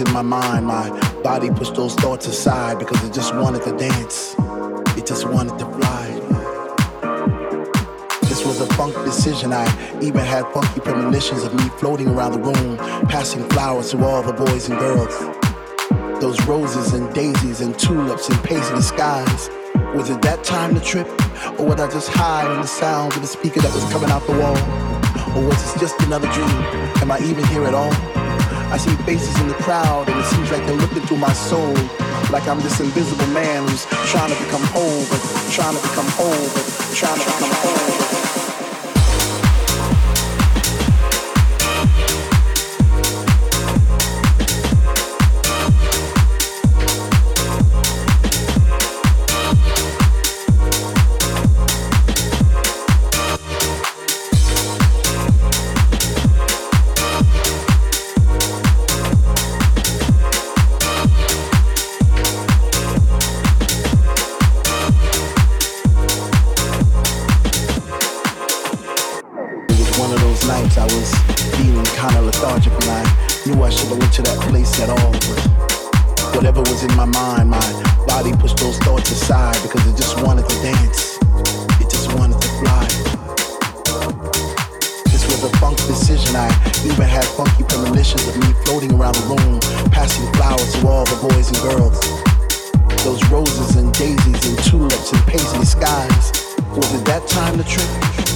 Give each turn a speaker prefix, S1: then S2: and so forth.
S1: in my mind, my body pushed those thoughts aside because it just wanted to dance. It just wanted to fly. This was a funk decision. I even had funky premonitions of me floating around the room, passing flowers to all the boys and girls. Those roses and daisies and tulips and paisley skies. Was it that time to trip? Or was I just high on the sound of the speaker that was coming out the wall? Or was this just another dream? Am I even here at all? I see faces in the crowd and it seems like they're looking through my soul. Like I'm this invisible man who's trying to become whole, but trying to become whole, but trying to become whole.
S2: boys and girls. Those roses and daisies and tulips and pasty skies. Was it that time to trip?